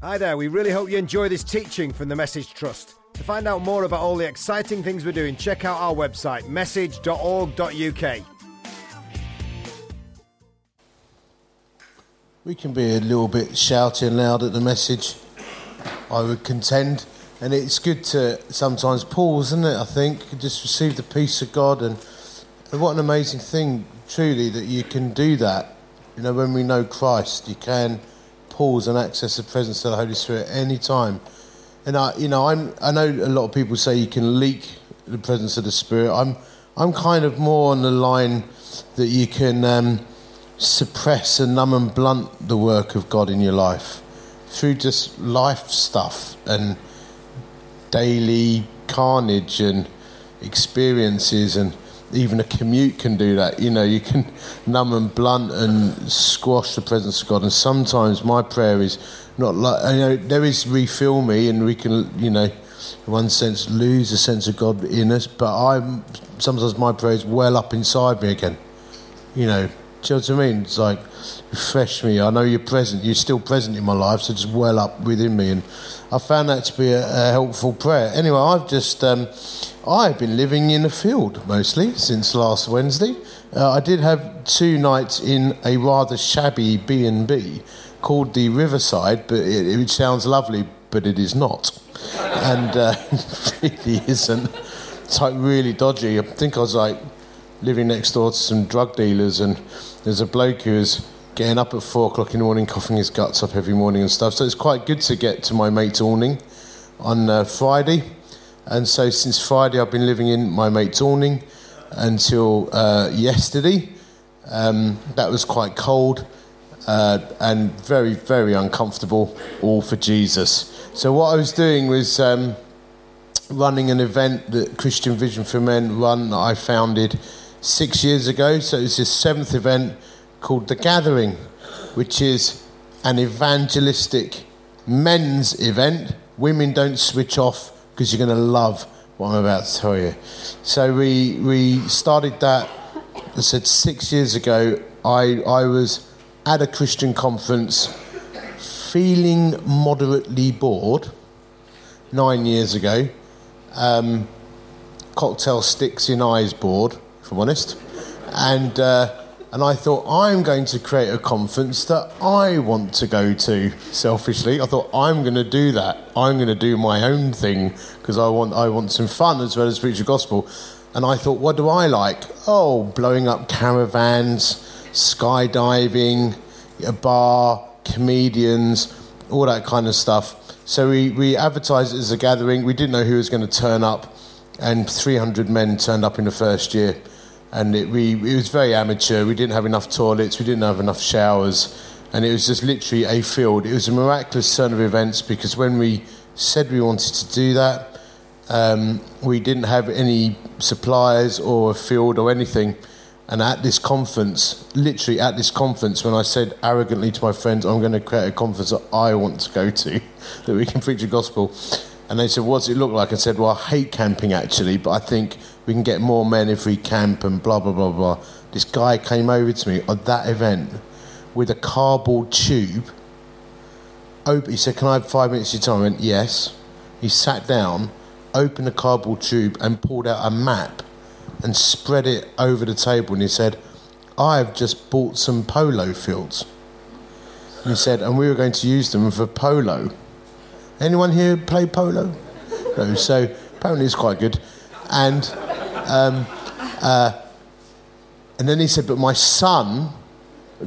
Hi there, we really hope you enjoy this teaching from the Message Trust. To find out more about all the exciting things we're doing, check out our website, message.org.uk. We can be a little bit shouting loud at the message, I would contend. And it's good to sometimes pause, isn't it? I think just receive the peace of God, and, what an amazing thing, truly, that you can do that. You know, when we know Christ, you can pause and access the presence of the Holy Spirit any time. And I, you know, I'm, I know a lot of people say you can leak the presence of the Spirit. I'm, I'm kind of more on the line that you can um, suppress and numb and blunt the work of God in your life through just life stuff and daily carnage and experiences and even a commute can do that. You know, you can numb and blunt and squash the presence of God. And sometimes my prayer is not like, you know, there is refill me and we can, you know, in one sense lose the sense of God in us. But I'm, sometimes my prayer is well up inside me again. You know, do you know what I mean? It's like, refresh me. I know you're present. You're still present in my life, so just well up within me. And I found that to be a, a helpful prayer. Anyway, I've just, um, I've been living in a field mostly since last Wednesday. Uh, I did have two nights in a rather shabby B&B called the Riverside, but it, it sounds lovely, but it is not. And uh, it really isn't. It's like really dodgy. I think I was like living next door to some drug dealers, and there's a bloke who is getting up at four o'clock in the morning, coughing his guts up every morning and stuff. So it's quite good to get to my mate's awning on uh, Friday. And so since Friday, I've been living in my mate's awning until uh, yesterday. Um, that was quite cold uh, and very, very uncomfortable, all for Jesus. So what I was doing was um, running an event that Christian Vision for Men run that I founded six years ago. So it's this seventh event called The Gathering, which is an evangelistic men's event. Women don't switch off because you're going to love what I'm about to tell you. So we we started that. I said six years ago. I I was at a Christian conference, feeling moderately bored. Nine years ago, um, cocktail sticks in eyes bored if I'm honest. And, uh, and I thought, I'm going to create a conference that I want to go to selfishly. I thought, I'm going to do that. I'm going to do my own thing because I want, I want some fun as well as preach the gospel. And I thought, what do I like? Oh, blowing up caravans, skydiving, a bar, comedians, all that kind of stuff. So we, we advertised it as a gathering. We didn't know who was going to turn up, and 300 men turned up in the first year and it, we, it was very amateur. We didn't have enough toilets, we didn't have enough showers, and it was just literally a field. It was a miraculous turn of events because when we said we wanted to do that, um, we didn't have any suppliers or a field or anything. And at this conference, literally at this conference, when I said arrogantly to my friends, I'm going to create a conference that I want to go to, that we can preach the gospel. And they said, What's it look like? I said, Well, I hate camping actually, but I think we can get more men if we camp and blah, blah, blah, blah. This guy came over to me at that event with a cardboard tube. He said, Can I have five minutes of your time? I went, Yes. He sat down, opened the cardboard tube, and pulled out a map and spread it over the table. And he said, I have just bought some polo fields. He said, And we were going to use them for polo. Anyone here play polo? No, so apparently it's quite good. And um, uh, and then he said, But my son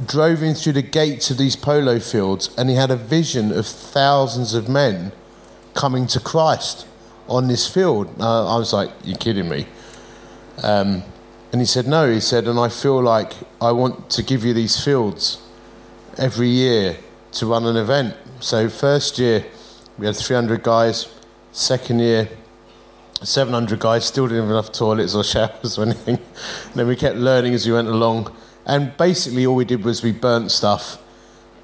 drove in through the gates of these polo fields and he had a vision of thousands of men coming to Christ on this field. Uh, I was like, You're kidding me. Um, and he said, No, he said, and I feel like I want to give you these fields every year to run an event. So, first year, we had 300 guys. Second year, 700 guys still didn't have enough toilets or showers or anything. And then we kept learning as we went along. And basically, all we did was we burnt stuff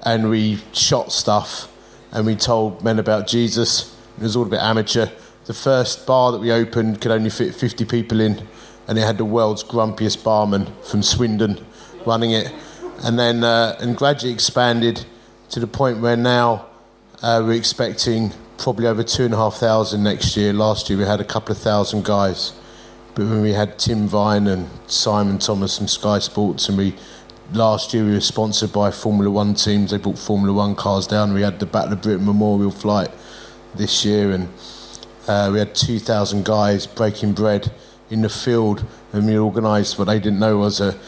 and we shot stuff and we told men about Jesus. It was all a bit amateur. The first bar that we opened could only fit 50 people in, and it had the world's grumpiest barman from Swindon running it. And then uh, and gradually expanded to the point where now Uh, we're expecting probably over two and a half thousand next year. Last year we had a couple of thousand guys, but when we had Tim Vine and Simon Thomas from Sky Sports, and we last year we were sponsored by Formula One teams. They brought Formula One cars down. We had the Battle of Britain Memorial flight this year, and uh, we had two thousand guys breaking bread in the field, and we organised what they didn't know was a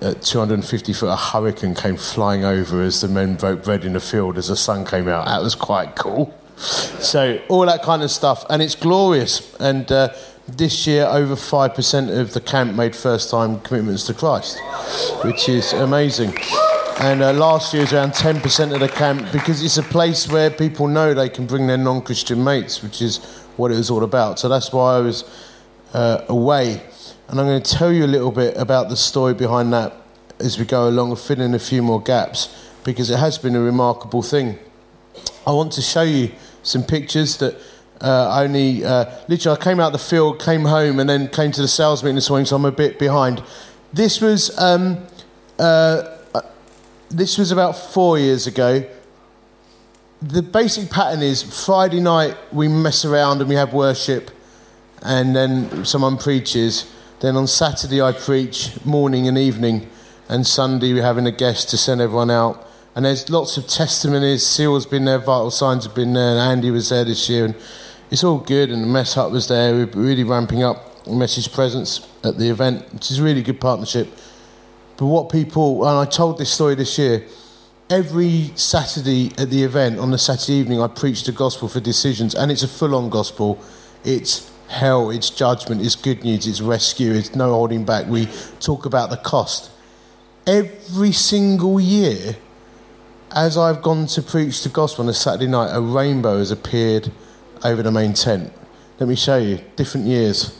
a, 250 foot a hurricane came flying over as the men broke bread in the field as the sun came out. That was quite cool. So all that kind of stuff, and it's glorious. And uh, this year, over five percent of the camp made first-time commitments to Christ, which is amazing. And uh, last year was around 10% of the camp because it's a place where people know they can bring their non Christian mates, which is what it was all about. So that's why I was uh, away and I'm going to tell you a little bit about the story behind that as we go along fill in a few more gaps because it has been a remarkable thing. I want to show you some pictures that uh, only uh, literally I came out the field, came home, and then came to the sales meeting this morning, so I'm a bit behind. This was um, uh, uh this was about four years ago. The basic pattern is Friday night we mess around and we have worship, and then someone preaches. Then on Saturday, I preach morning and evening, and Sunday, we're having a guest to send everyone out. And there's lots of testimonies. Seal's been there, Vital Signs have been there, and Andy was there this year. And it's all good, and the Mess Hut was there. We're really ramping up message presence at the event, which is a really good partnership. But what people, and I told this story this year, every Saturday at the event, on the Saturday evening, I preach the gospel for decisions, and it's a full on gospel. It's hell, it's judgment, it's good news, it's rescue, it's no holding back. We talk about the cost. Every single year, as I've gone to preach the gospel on a Saturday night, a rainbow has appeared over the main tent. Let me show you, different years.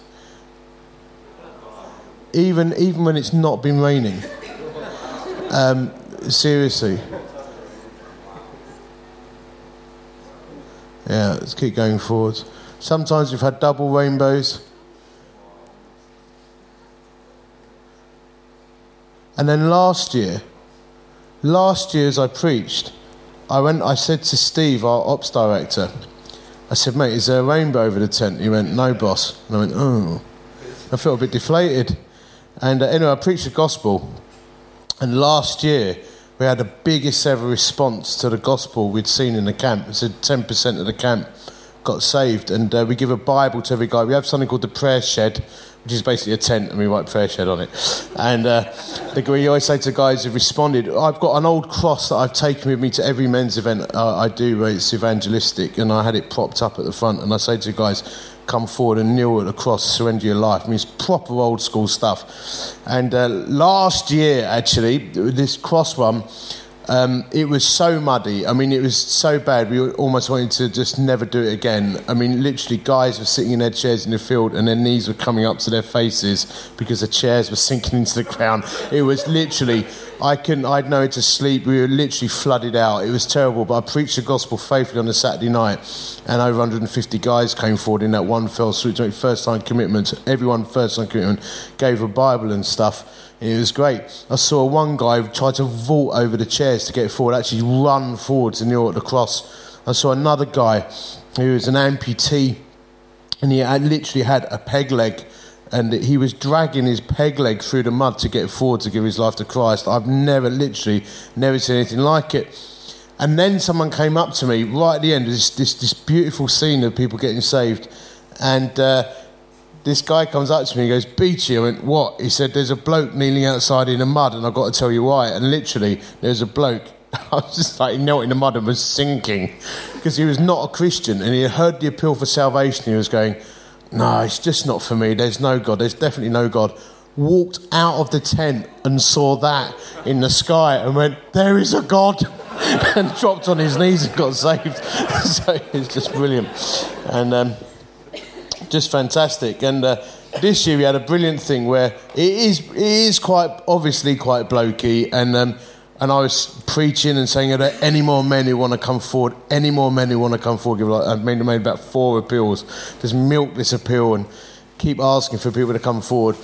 Even, even when it's not been raining. Um, seriously. Yeah, let's keep going forwards. Sometimes we've had double rainbows. And then last year, last year as I preached, I went. I said to Steve, our ops director, I said, "Mate, is there a rainbow over the tent?" He went, "No, boss." And I went, "Oh." I felt a bit deflated. And uh, anyway, I preached the gospel. And last year, we had the biggest ever response to the gospel we'd seen in the camp. It said 10% of the camp got saved. And uh, we give a Bible to every guy. We have something called the prayer shed, which is basically a tent, and we write prayer shed on it. And uh, the, we always say to guys who've responded, I've got an old cross that I've taken with me to every men's event uh, I do where it's evangelistic, and I had it propped up at the front. And I say to guys, come forward and kneel at the cross, surrender your life. I mean, it's proper old school stuff. And uh, last year, actually, this cross one, um, it was so muddy. I mean, it was so bad. We almost wanted to just never do it again. I mean, literally, guys were sitting in their chairs in the field and their knees were coming up to their faces because the chairs were sinking into the ground. It was literally, I couldn't, I'd know to sleep. We were literally flooded out. It was terrible. But I preached the gospel faithfully on a Saturday night, and over 150 guys came forward in that one fell swoop to make first time commitments. Everyone first time commitment gave a Bible and stuff. It was great. I saw one guy try to vault over the chairs to get forward, actually run forward to kneel at the cross. I saw another guy who was an amputee, and he had literally had a peg leg, and he was dragging his peg leg through the mud to get forward to give his life to Christ. I've never, literally, never seen anything like it. And then someone came up to me right at the end, this, this, this beautiful scene of people getting saved, and. Uh, this guy comes up to me and goes, Beachy. I went, What? He said, There's a bloke kneeling outside in the mud, and I've got to tell you why. And literally, there's a bloke. I was just like, he knelt in the mud and was sinking because he was not a Christian and he had heard the appeal for salvation. He was going, No, it's just not for me. There's no God. There's definitely no God. Walked out of the tent and saw that in the sky and went, There is a God. and dropped on his knees and got saved. so it's just brilliant. And, um, just fantastic. And uh, this year we had a brilliant thing where it is it is quite obviously quite blokey, and um, and I was preaching and saying, "Are there any more men who want to come forward? Any more men who want to come forward?" Give like I've made, made about four appeals. Just milk this appeal and keep asking for people to come forward,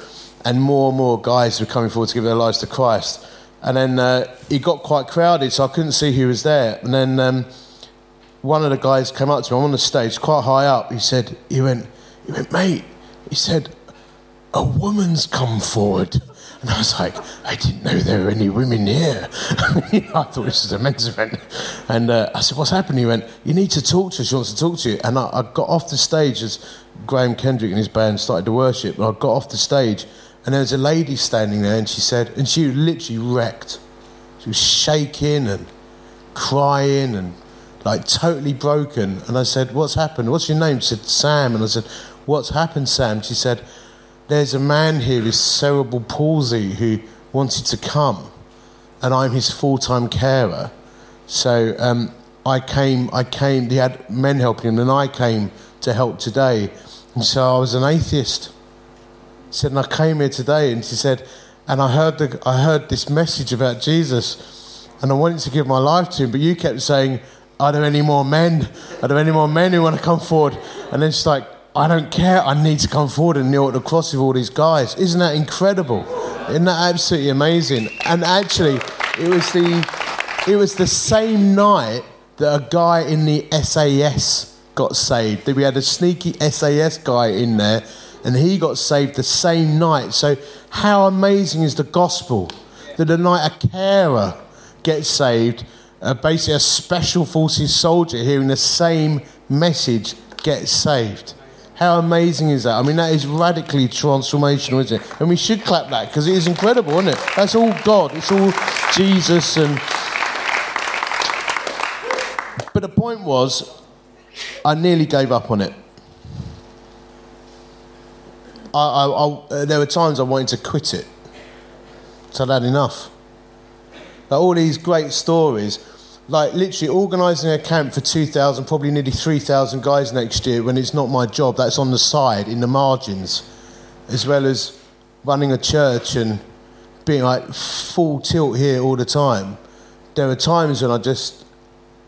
and more and more guys were coming forward to give their lives to Christ. And then uh, it got quite crowded, so I couldn't see who was there. And then. Um, one of the guys came up to me. I'm on the stage, quite high up. He said, he went, he went, mate. He said, a woman's come forward. And I was like, I didn't know there were any women here. I thought this was a men's event. And uh, I said, What's happened? He went, You need to talk to her. She wants to talk to you. And I, I got off the stage as Graham Kendrick and his band started to worship. And I got off the stage, and there was a lady standing there, and she said, and she literally wrecked. She was shaking and crying and like totally broken. And I said, What's happened? What's your name? She said, Sam. And I said, What's happened, Sam? She said, there's a man here with cerebral palsy who wanted to come, and I'm his full-time carer. So um, I came. I came. He had men helping him, and I came to help today. And so I was an atheist. He said, and I came here today, and she said, and I heard the, I heard this message about Jesus, and I wanted to give my life to him, but you kept saying, "Are there any more men? Are there any more men who want to come forward?" And then she's like, I don't care. I need to come forward and kneel at the cross with all these guys. Isn't that incredible? Isn't that absolutely amazing? And actually, it was the it was the same night that a guy in the SAS got saved. We had a sneaky SAS guy in there, and he got saved the same night. So how amazing is the gospel that the night a carer gets saved, uh, basically a special forces soldier hearing the same message gets saved. How amazing is that? I mean, that is radically transformational, isn't it? And we should clap that because it is incredible, isn't it? That's all God. It's all Jesus and. But the point was, I nearly gave up on it. I, I, I, there were times I wanted to quit it. So I'd had enough. Like all these great stories, like literally organising a camp for 2,000, probably nearly 3,000 guys next year when it's not my job. That's on the side, in the margins, as well as running a church and being like full tilt here all the time. There are times when I just,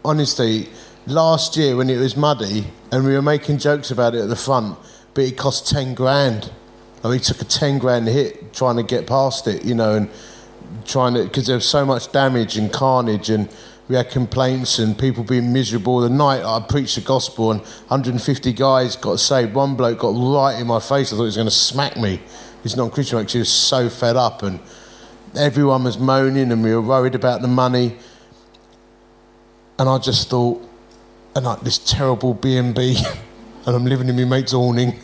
honestly, last year when it was muddy and we were making jokes about it at the front, but it cost 10 grand. Mean, we took a 10 grand hit trying to get past it, you know, and trying to, because there was so much damage and carnage and we had complaints and people being miserable. The night I preached the gospel and 150 guys got saved. One bloke got right in my face. I thought he was going to smack me. He's not Christian because he was so fed up and everyone was moaning and we were worried about the money. And I just thought, and like this terrible B&B and I'm living in my mate's awning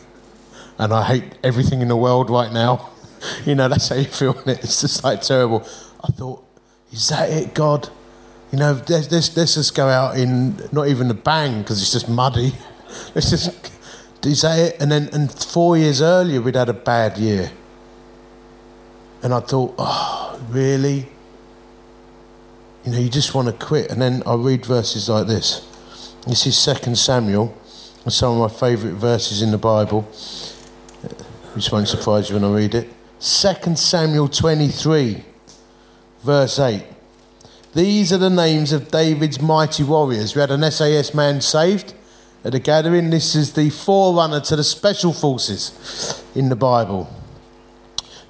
and I hate everything in the world right now. You know, that's how you feel. It? It's just like terrible. I thought, is that it, God? You know, let's, let's, let's just go out in not even a bang because it's just muddy. Let's just is that it? And then and four years earlier we'd had a bad year. And I thought, oh, really? You know, you just want to quit. And then I read verses like this. This is Second Samuel, and some of my favourite verses in the Bible, which won't surprise you when I read it. Second Samuel 23, verse 8. These are the names of David's mighty warriors. We had an SAS man saved at a gathering. This is the forerunner to the special forces in the Bible.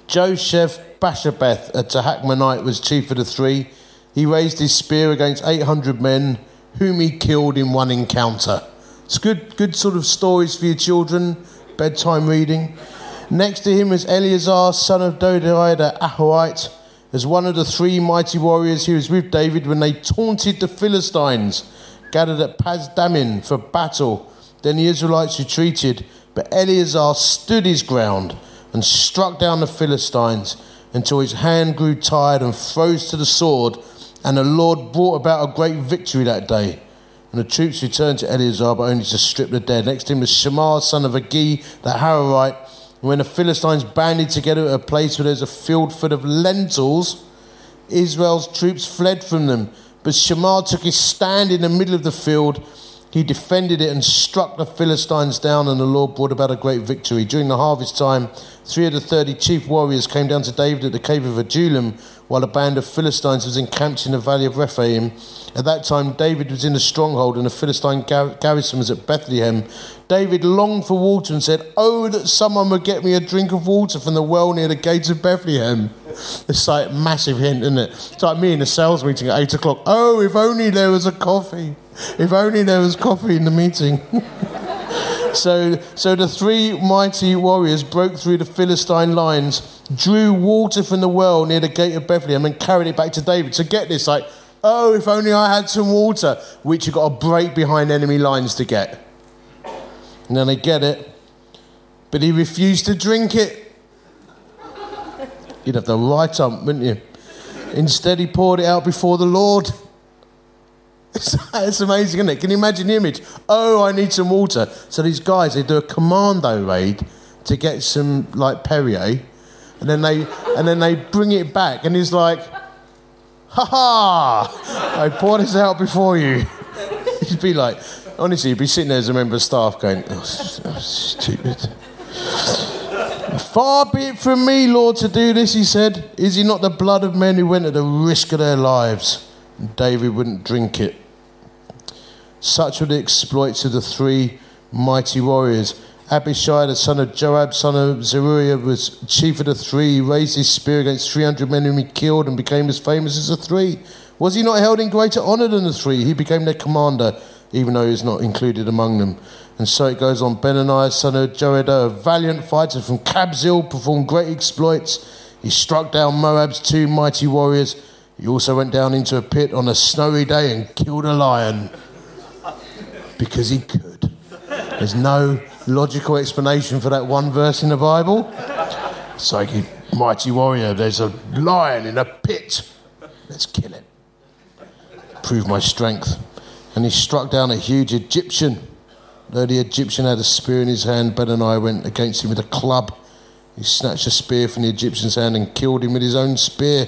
Joseph Bashabeth, a Tahkemonite, was chief of the three. He raised his spear against 800 men, whom he killed in one encounter. It's good, good sort of stories for your children, bedtime reading. Next to him is Eleazar, son of Dodai the Ahohite as one of the three mighty warriors who was with David when they taunted the Philistines, gathered at Pasdammim for battle. Then the Israelites retreated, but Eleazar stood his ground and struck down the Philistines until his hand grew tired and froze to the sword, and the Lord brought about a great victory that day. And the troops returned to Eleazar, but only to strip the dead. Next to him was Shammah, son of Agee, the Hararite when the Philistines banded together at a place where there's a field full of lentils, Israel's troops fled from them. But Shammah took his stand in the middle of the field. He defended it and struck the Philistines down, and the Lord brought about a great victory. During the harvest time, three of the thirty chief warriors came down to David at the cave of Adullam, while a band of Philistines was encamped in the valley of Rephaim. At that time, David was in a stronghold, and a Philistine gar- garrison was at Bethlehem. David longed for water and said, Oh, that someone would get me a drink of water from the well near the gates of Bethlehem. It's like massive hint, isn't it? It's like me in a sales meeting at 8 o'clock. Oh, if only there was a coffee. If only there was coffee in the meeting. So, so the three mighty warriors broke through the Philistine lines, drew water from the well near the gate of Bethlehem, and carried it back to David. So get this, like, oh, if only I had some water, which you've got to break behind enemy lines to get. And then they get it, but he refused to drink it. You'd have the right up, wouldn't you? Instead, he poured it out before the Lord. It's, it's amazing, isn't it? Can you imagine the image? Oh, I need some water. So these guys, they do a commando raid to get some like Perrier, and then they and then they bring it back, and he's like, "Ha ha! I poured this out before you." He'd be like, honestly, he'd be sitting there as a member of staff going, "Oh, oh stupid." Far be it from me, Lord, to do this, he said. Is he not the blood of men who went at the risk of their lives? And David wouldn't drink it. Such were the exploits of the three mighty warriors. Abishai, the son of Joab, son of Zeruiah, was chief of the three. He raised his spear against 300 men whom he killed and became as famous as the three. Was he not held in greater honour than the three? He became their commander, even though he was not included among them. And so it goes on. Benaniah, son of Jehoiada, a valiant fighter from Kabzeel, performed great exploits. He struck down Moab's two mighty warriors. He also went down into a pit on a snowy day and killed a lion because he could. There's no logical explanation for that one verse in the Bible. It's like, mighty warrior, there's a lion in a pit. Let's kill it. Prove my strength. And he struck down a huge Egyptian. Though the Egyptian had a spear in his hand, Benaniah went against him with a club. He snatched a spear from the Egyptian's hand and killed him with his own spear.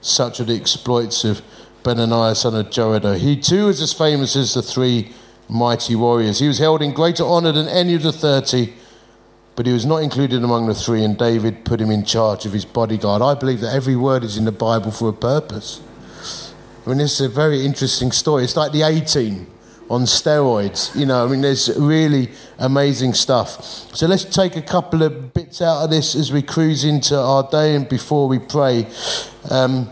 Such are the exploits of Benaniah, son of Jehoiada. He too is as famous as the three mighty warriors. He was held in greater honour than any of the thirty, but he was not included among the three, and David put him in charge of his bodyguard. I believe that every word is in the Bible for a purpose. I mean, this is a very interesting story. It's like the A team on steroids. You know, I mean, there's really amazing stuff. So let's take a couple of bits out of this as we cruise into our day and before we pray. Um,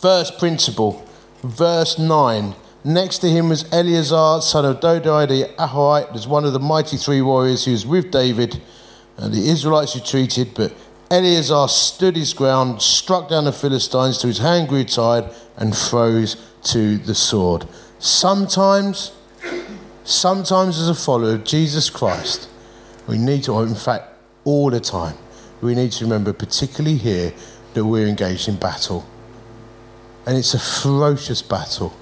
first principle, verse 9. Next to him was Eleazar, son of Dodai the Ahohite, was one of the mighty three warriors who was with David. And the Israelites retreated, but Eleazar stood his ground, struck down the Philistines till his hand grew tired, and froze to the sword. Sometimes, sometimes as a follower of Jesus Christ, we need to, in fact, all the time, we need to remember, particularly here, that we're engaged in battle. And it's a ferocious battle.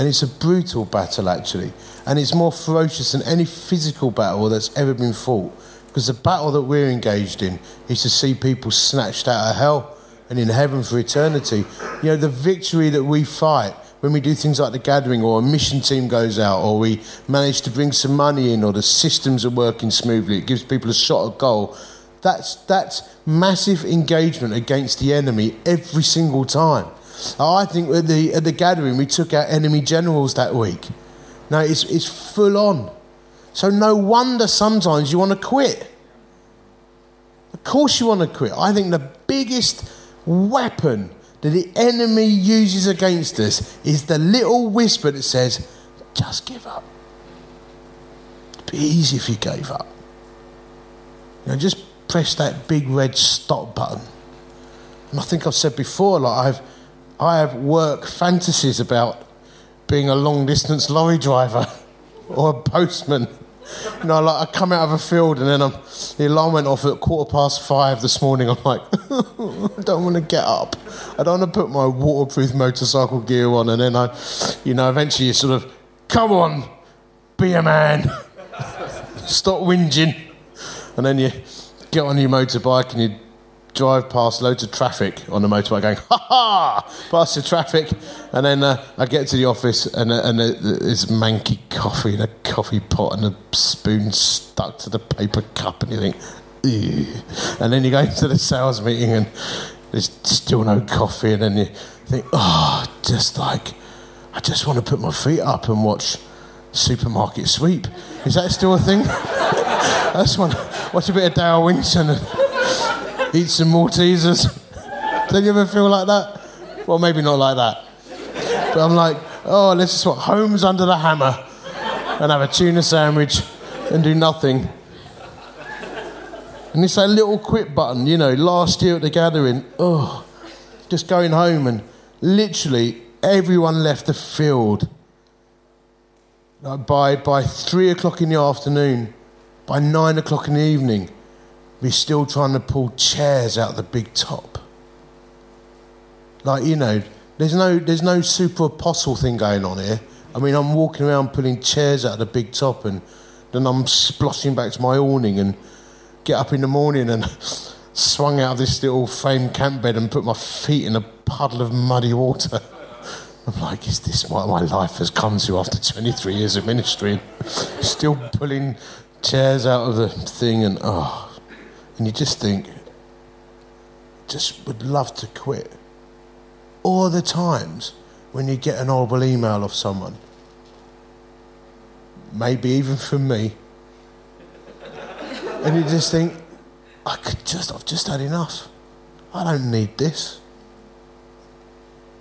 And it's a brutal battle, actually. And it's more ferocious than any physical battle that's ever been fought. Because the battle that we're engaged in is to see people snatched out of hell and in heaven for eternity. You know, the victory that we fight when we do things like the gathering or a mission team goes out or we manage to bring some money in or the systems are working smoothly, it gives people a shot at goal. That's, that's massive engagement against the enemy every single time. Oh, I think at the, at the gathering we took out enemy generals that week. No, it's, it's full on. So no wonder sometimes you want to quit. Of course you want to quit. I think the biggest weapon that the enemy uses against us is the little whisper that says, just give up. It'd be easy if you gave up. You know, just press that big red stop button. And I think I've said before, like I've I have work fantasies about being a long distance lorry driver or a postman. You know, like I come out of a field and then I'm, the alarm went off at quarter past five this morning. I'm like, I don't want to get up. I don't want to put my waterproof motorcycle gear on. And then I, you know, eventually you sort of, come on, be a man. Stop whinging. And then you get on your motorbike and you drive past loads of traffic on the motorbike going, ha ha, past the traffic. And then uh, I get to the office and, uh, and there's manky coffee in a coffee pot and a spoon stuck to the paper cup. And you think, Ew. And then you go into the sales meeting and there's still no coffee, and then you think, oh, just like, I just want to put my feet up and watch Supermarket Sweep. Is that still a thing? Want to watch a bit of Dale Winton eat some Maltesers. Don't you ever feel like that? Well, maybe not like that. But I'm like, oh, let's just watch Homes Under the Hammer and have a tuna sandwich and do nothing. And it's that little quit button, you know, last year at the gathering, oh, just going home and literally everyone left the field. Like by, by three o'clock in the afternoon, by nine o'clock in the evening, we're still trying to pull chairs out of the big top. Like, you know, there's no, there's no super apostle thing going on here. I mean, I'm walking around pulling chairs out of the big top and then I'm splashing back to my awning and get up in the morning and swung out of this little frame camp bed and put my feet in a puddle of muddy water. I'm like, is this what my life has come to after 23 years of ministry? Still pulling chairs out of the thing and oh, and you just think, just would love to quit. All the times when you get an horrible email off someone, maybe even from me, and you just think, I could just, I've just had enough. I don't need this.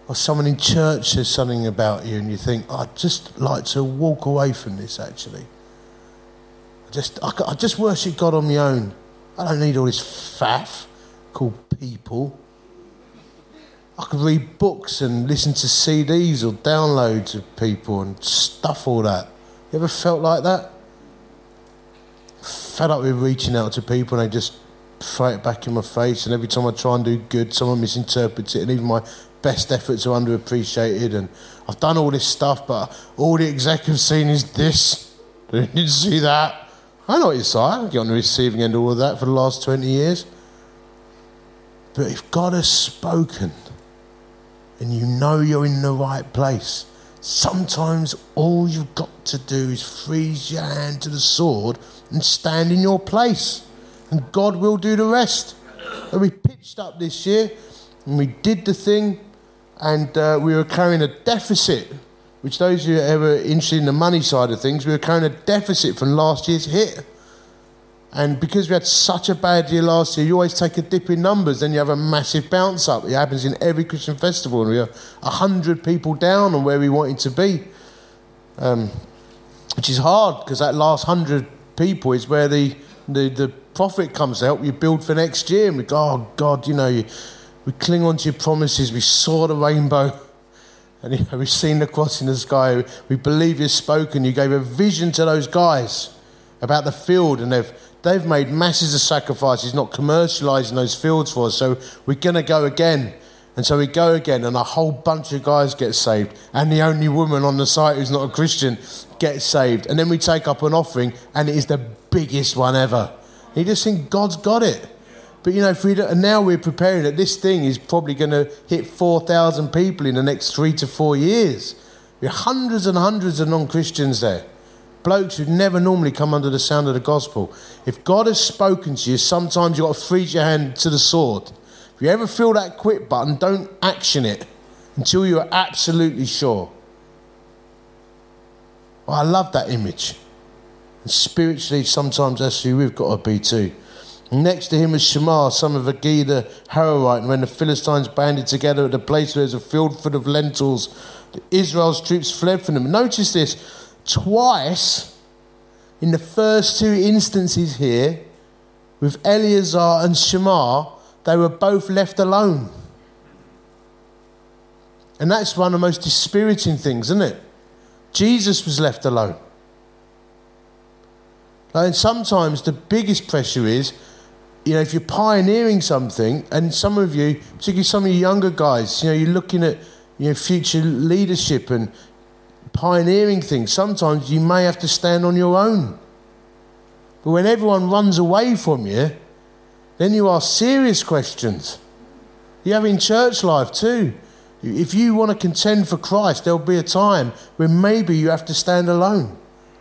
Or someone in church says something about you, and you think, I'd just like to walk away from this. Actually, I just, I, I just worship God on my own. I don't need all this faff called people. I could read books and listen to CDs or downloads of people and stuff all that. You ever felt like that? fed up with reaching out to people and they just throw it back in my face. And every time I try and do good, someone misinterprets it. And even my best efforts are underappreciated. And I've done all this stuff, but all the exec have seen is this. They didn't see that. I know what you're saying. I get on the receiving end of all of that for the last 20 years. But if God has spoken and you know you're in the right place, sometimes all you've got to do is freeze your hand to the sword and stand in your place. And God will do the rest. And we pitched up this year and we did the thing and uh, we were carrying a deficit, which those of you ever interested in the money side of things, we were carrying a deficit from last year's hit. And because we had such a bad year last year, you always take a dip in numbers, then you have a massive bounce up. It happens in every Christian festival, and we are 100 people down on where we wanted to be. Um, which is hard because that last 100 people is where the, the, the profit comes to help You build for next year, and we go, oh God, you know, you, we cling on to your promises. We saw the rainbow, and we've seen the cross in the sky. We believe you've spoken. You gave a vision to those guys about the field, and they've they've made masses of sacrifices, not commercialising those fields for us. So we're going to go again. And so we go again, and a whole bunch of guys get saved. And the only woman on the site who's not a Christian gets saved. And then we take up an offering, and it is the biggest one ever. You just think God's got it. But you know, if we and now we're preparing that this thing is probably going to hit 4,000 people in the next three to four years. There are hundreds and hundreds of non Christians there. Blokes who never normally come under the sound of the gospel. If God has spoken to you, sometimes you've got to freeze your hand to the sword if you ever feel that quit button, don't action it until you're absolutely sure. Well, I love that image. And spiritually, sometimes that's who we've got to be too. Next to him was Shammah, son of the Hararite. And when the Philistines banded together at the place where there was a field full of lentils, Israel's troops fled from them. Notice this twice in the first two instances here, with Eleazar and Shammah, they were both left alone. And that's one of the most dispiriting things, isn't it? Jesus was left alone. And sometimes the biggest pressure is, you know, if you're pioneering something, and some of you, particularly some of you younger guys, you know, you're looking at you know, future leadership and pioneering things, sometimes you may have to stand on your own. But when everyone runs away from you, then you ask serious questions. You have in church life too. If you want to contend for Christ, there'll be a time when maybe you have to stand alone.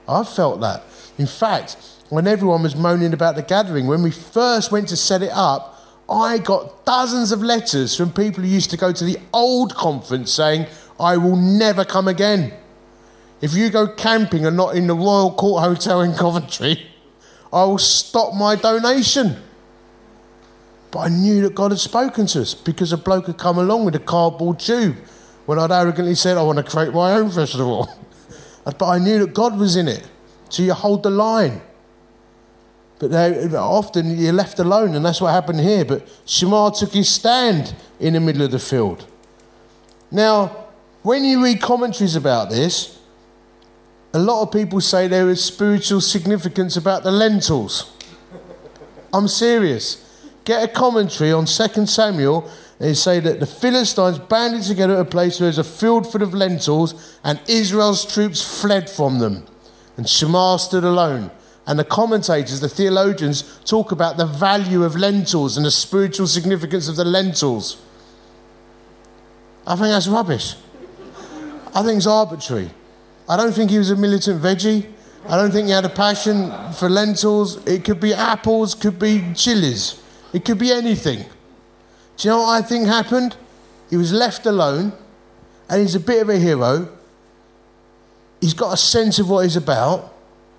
I've felt that. In fact, when everyone was moaning about the gathering, when we first went to set it up, I got dozens of letters from people who used to go to the old conference saying, I will never come again. If you go camping and not in the Royal Court Hotel in Coventry, I will stop my donation. But I knew that God had spoken to us because a bloke had come along with a cardboard tube when I'd arrogantly said, I want to create my own festival. but I knew that God was in it. So you hold the line. But they, often you're left alone, and that's what happened here. But Shammah took his stand in the middle of the field. Now, when you read commentaries about this, a lot of people say there is spiritual significance about the lentils. I'm serious. Get a commentary on 2 Samuel and say that the Philistines banded together at a place where there's a field full of lentils and Israel's troops fled from them. And Shammah stood alone. And the commentators, the theologians, talk about the value of lentils and the spiritual significance of the lentils. I think that's rubbish. I think it's arbitrary. I don't think he was a militant veggie. I don't think he had a passion for lentils. It could be apples, could be chilies, it could be anything. Do you know what I think happened? He was left alone, and he's a bit of a hero. He's got a sense of what he's about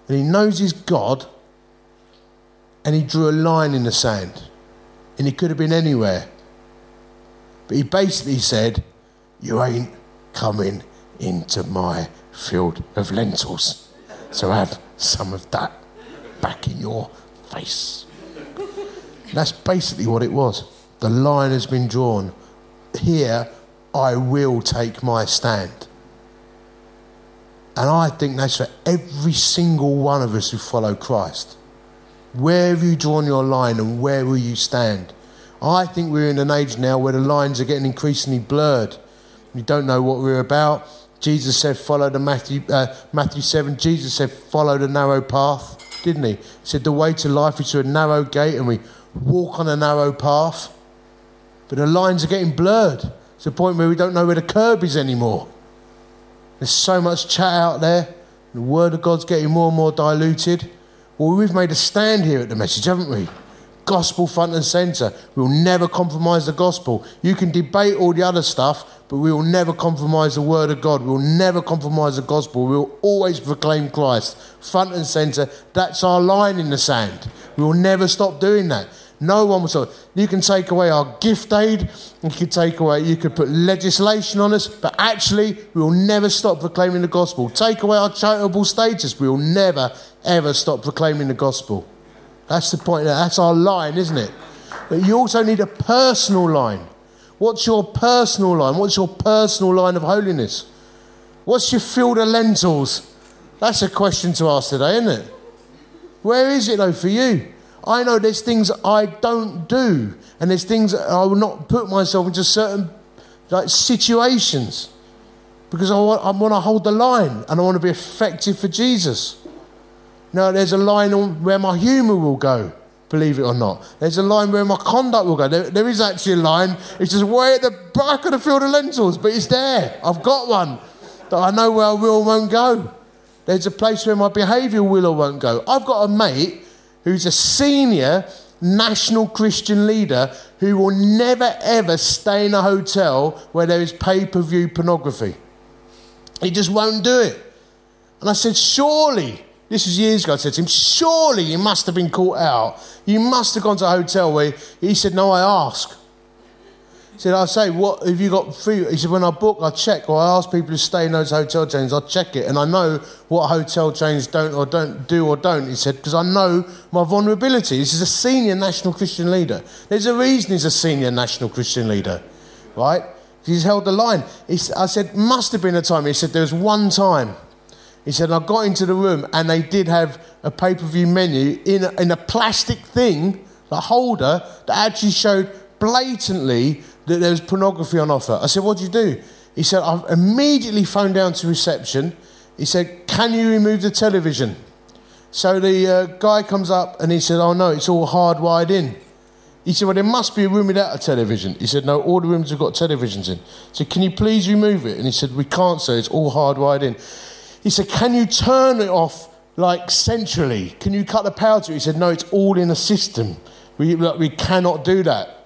and he knows he's God, and he drew a line in the sand. And he could have been anywhere. But he basically said, You ain't coming into my field of lentils. So have some of that back in your face. That's basically what it was. The line has been drawn. Here, I will take my stand. And I think that's for every single one of us who follow Christ. Where have you drawn your line and where will you stand? I think we're in an age now where the lines are getting increasingly blurred. We don't know what we're about. Jesus said, follow the Matthew, uh, Matthew 7. Jesus said, follow the narrow path, didn't he? He said, the way to life is through a narrow gate and we walk on a narrow path. But the lines are getting blurred to the point where we don't know where the curb is anymore. There's so much chat out there. The word of God's getting more and more diluted. Well, we've made a stand here at the message, haven't we? Gospel front and centre. We'll never compromise the gospel. You can debate all the other stuff, but we will never compromise the word of God. We'll never compromise the gospel. We'll always proclaim Christ front and centre. That's our line in the sand. We will never stop doing that. No one will stop. You can take away our gift aid, you could take away, you could put legislation on us, but actually, we will never stop proclaiming the gospel. Take away our charitable status, we will never, ever stop proclaiming the gospel. That's the point. That's our line, isn't it? But you also need a personal line. What's your personal line? What's your personal line of holiness? What's your field of lentils? That's a question to ask today, isn't it? Where is it though for you? I know there's things I don't do, and there's things I will not put myself into certain like situations because I want, I want to hold the line and I want to be effective for Jesus. Now, there's a line on where my humour will go, believe it or not. There's a line where my conduct will go. There, there is actually a line. It's just way at the back of the field of lentils, but it's there. I've got one that I know where I will won't go. There's a place where my behaviour will or won't go. I've got a mate who's a senior national Christian leader who will never ever stay in a hotel where there is pay per view pornography. He just won't do it. And I said, Surely, this was years ago, I said to him, Surely you must have been caught out. You must have gone to a hotel where he said, No, I ask said, I say, what have you got free? He said, when I book, I check, or I ask people to stay in those hotel chains, I check it, and I know what hotel chains don't or don't do or don't. He said, because I know my vulnerability. This is a senior national Christian leader. There's a reason he's a senior national Christian leader, right? He's held the line. He, I said, must have been a time. He said, there was one time. He said, I got into the room and they did have a pay per view menu in a, in a plastic thing, a holder, that actually showed blatantly that there was pornography on offer. I said, What do you do? He said, I've immediately phoned down to reception. He said, Can you remove the television? So the uh, guy comes up and he said, Oh no, it's all hardwired in. He said, Well, there must be a room without a television. He said, No, all the rooms have got televisions in. So Can you please remove it? And he said, We can't, sir, it's all hardwired in. He said, Can you turn it off like centrally? Can you cut the power to it? He said, No, it's all in a system. We, we cannot do that.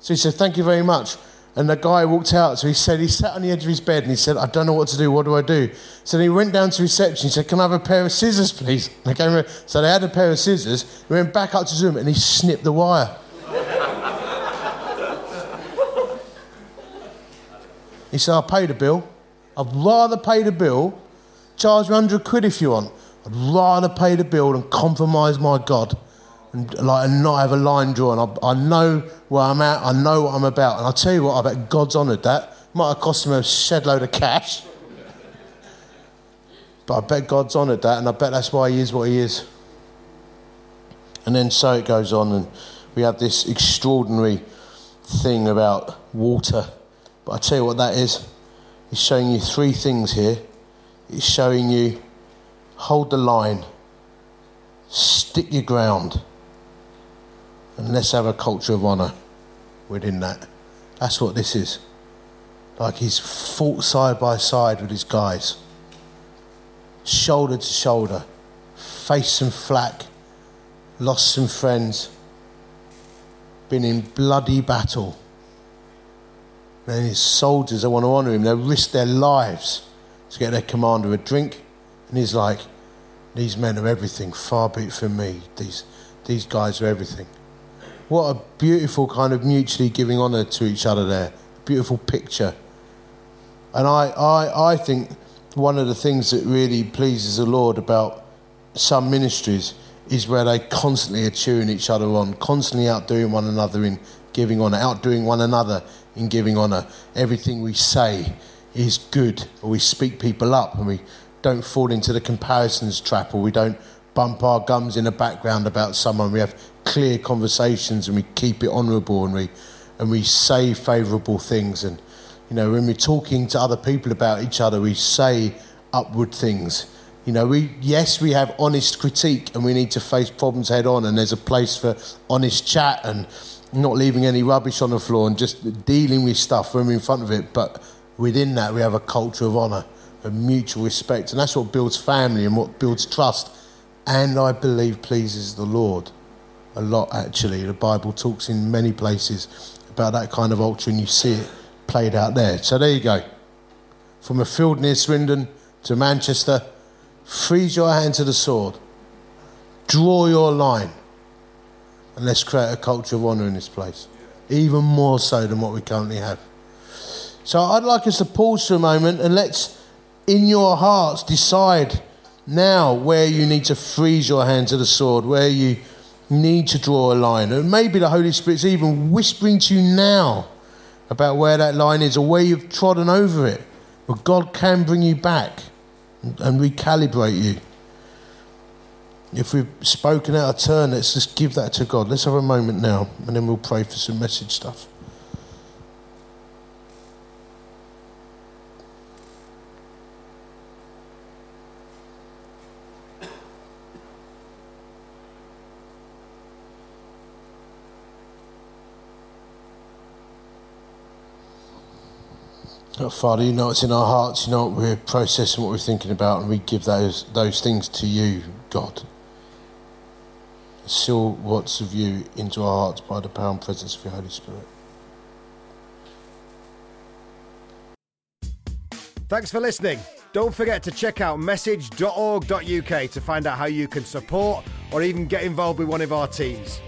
So he said, Thank you very much. And the guy walked out. So he said, He sat on the edge of his bed and he said, I don't know what to do. What do I do? So he went down to reception. He said, Can I have a pair of scissors, please? And came around. So they had a pair of scissors. He went back up to Zoom and he snipped the wire. he said, I paid the bill. I'd rather pay the bill, charge me 100 quid if you want. I'd rather pay the bill than compromise my God and like and not have a line drawn. I, I know where I'm at. I know what I'm about. And I'll tell you what, I bet God's honoured that. Might have cost him a shed load of cash. But I bet God's honoured that, and I bet that's why he is what he is. And then so it goes on, and we have this extraordinary thing about water. But I tell you what that is. He's showing you three things here. He's showing you hold the line, stick your ground, and let's have a culture of honour within that. That's what this is. Like he's fought side by side with his guys, shoulder to shoulder, faced some flack, lost some friends, been in bloody battle. And his soldiers, they want to honour him, they risk their lives to get their commander a drink. And he's like, These men are everything, far be it from me. These, these guys are everything. What a beautiful kind of mutually giving honour to each other there. Beautiful picture. And I, I, I think one of the things that really pleases the Lord about some ministries is where they constantly are cheering each other on, constantly outdoing one another in giving honour, outdoing one another in giving honour. Everything we say is good, or we speak people up, and we don't fall into the comparisons trap, or we don't bump our gums in the background about someone. We have clear conversations, and we keep it honourable, and we and we say favourable things. And you know, when we're talking to other people about each other, we say upward things. You know, we yes, we have honest critique, and we need to face problems head on. And there's a place for honest chat and not leaving any rubbish on the floor and just dealing with stuff when we're in front of it. But within that, we have a culture of honour and mutual respect, and that's what builds family and what builds trust. And I believe pleases the Lord a lot. Actually, the Bible talks in many places about that kind of ultra, and you see it played out there. So there you go. From a field near Swindon to Manchester, freeze your hand to the sword, draw your line, and let's create a culture of honour in this place, even more so than what we currently have. So I'd like us to pause for a moment and let's, in your hearts, decide now where you need to freeze your hand to the sword, where you need to draw a line. And maybe the Holy Spirit's even whispering to you now about where that line is or where you've trodden over it. But God can bring you back and recalibrate you. If we've spoken out of turn, let's just give that to God. Let's have a moment now, and then we'll pray for some message stuff. Father, you know what's in our hearts, you know what we're processing, what we're thinking about, and we give those those things to you, God. Seal what's of you into our hearts by the power and presence of your Holy Spirit. Thanks for listening. Don't forget to check out message.org.uk to find out how you can support or even get involved with one of our teams.